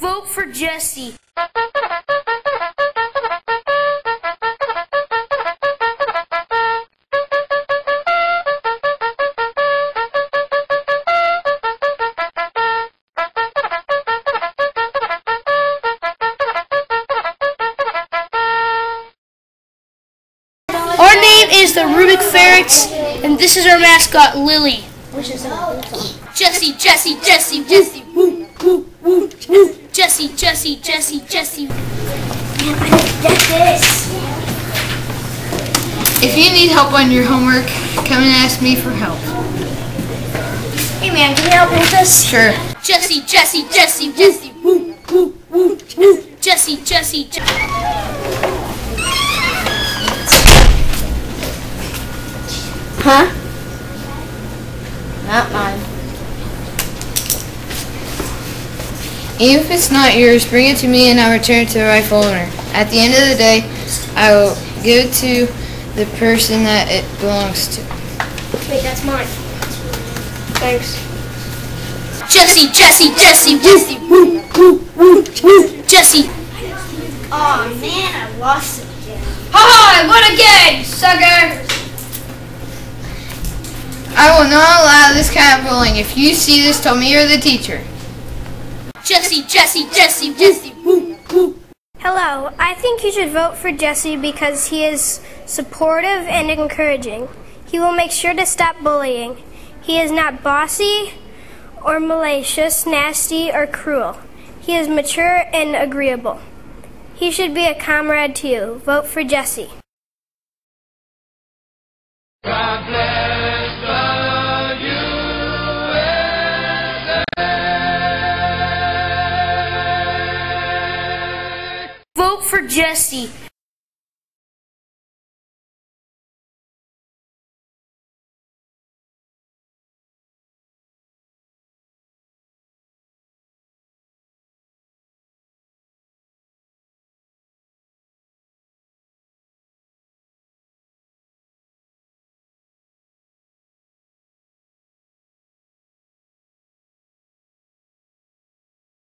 Vote for Jesse. Our name is the Rubik Ferrets, and this is our mascot, Lily. Which is Jesse, Jesse, Jesse, Jesse, woo, woo, woo, woo. Jesse, Jesse, Jesse, Jesse. Get this. If you need help on your homework, come and ask me for help. Hey man, can you help me with this? Sure. Jesse, Jesse, Jesse, Jesse, woo, woo, woo, woo. Jesse, Jesse, Jesse. Huh? Not mine. Even if it's not yours, bring it to me and I'll return it to the rightful owner. At the end of the day, I will give it to the person that it belongs to. Wait, that's mine. Thanks. Jesse, Jesse, Jesse, Jesse, woo, woo, woo, woo. Jesse. Oh man, I lost it again. Ha! I won again, sucker. I will not allow this kind of bullying. If you see this, tell me or the teacher. Jesse, Jesse, Jesse, Jesse, woo, woo. Hello, I think you should vote for Jesse because he is supportive and encouraging. He will make sure to stop bullying. He is not bossy or malicious, nasty, or cruel. He is mature and agreeable. He should be a comrade to you. Vote for Jesse. Vote for Jesse.